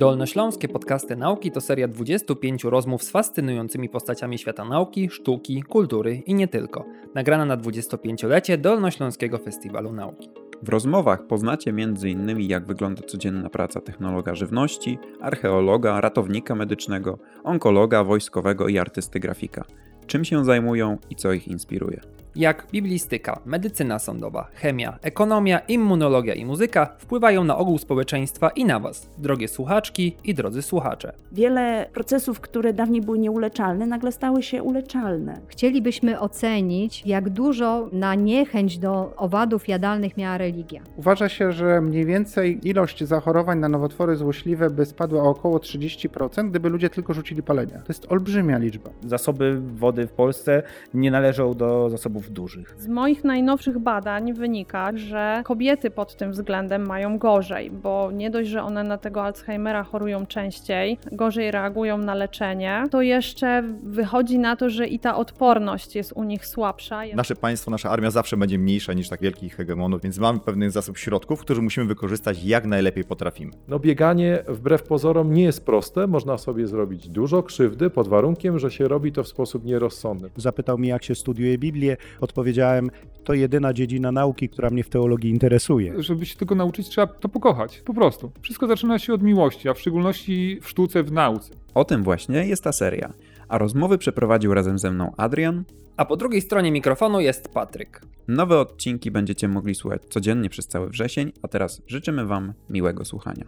Dolnośląskie podcasty nauki to seria 25 rozmów z fascynującymi postaciami świata nauki, sztuki, kultury i nie tylko. Nagrana na 25-lecie Dolnośląskiego Festiwalu Nauki. W rozmowach poznacie m.in. jak wygląda codzienna praca technologa żywności, archeologa, ratownika medycznego, onkologa, wojskowego i artysty grafika. Czym się zajmują i co ich inspiruje. Jak biblistyka, medycyna sądowa, chemia, ekonomia, immunologia i muzyka wpływają na ogół społeczeństwa i na Was, drogie słuchaczki i drodzy słuchacze. Wiele procesów, które dawniej były nieuleczalne, nagle stały się uleczalne. Chcielibyśmy ocenić, jak dużo na niechęć do owadów jadalnych miała religia. Uważa się, że mniej więcej ilość zachorowań na nowotwory złośliwe by spadła o około 30%, gdyby ludzie tylko rzucili palenie. To jest olbrzymia liczba. Zasoby wody w Polsce nie należą do zasobów dużych. Z moich najnowszych badań wynika, że kobiety pod tym względem mają gorzej, bo nie dość, że one na tego Alzheimera chorują częściej, gorzej reagują na leczenie, to jeszcze wychodzi na to, że i ta odporność jest u nich słabsza. Nasze państwo, nasza armia zawsze będzie mniejsza niż tak wielkich hegemonów, więc mamy pewien zasób środków, który musimy wykorzystać jak najlepiej potrafimy. No bieganie wbrew pozorom nie jest proste, można sobie zrobić dużo krzywdy pod warunkiem, że się robi to w sposób nierozsądny. Zapytał mnie, jak się studiuje Biblię. Odpowiedziałem, to jedyna dziedzina nauki, która mnie w teologii interesuje. Żeby się tego nauczyć, trzeba to pokochać. Po prostu. Wszystko zaczyna się od miłości, a w szczególności w sztuce, w nauce. O tym właśnie jest ta seria. A rozmowy przeprowadził razem ze mną Adrian, A po drugiej stronie mikrofonu jest Patryk. Nowe odcinki będziecie mogli słuchać codziennie przez cały wrzesień, a teraz życzymy Wam miłego słuchania.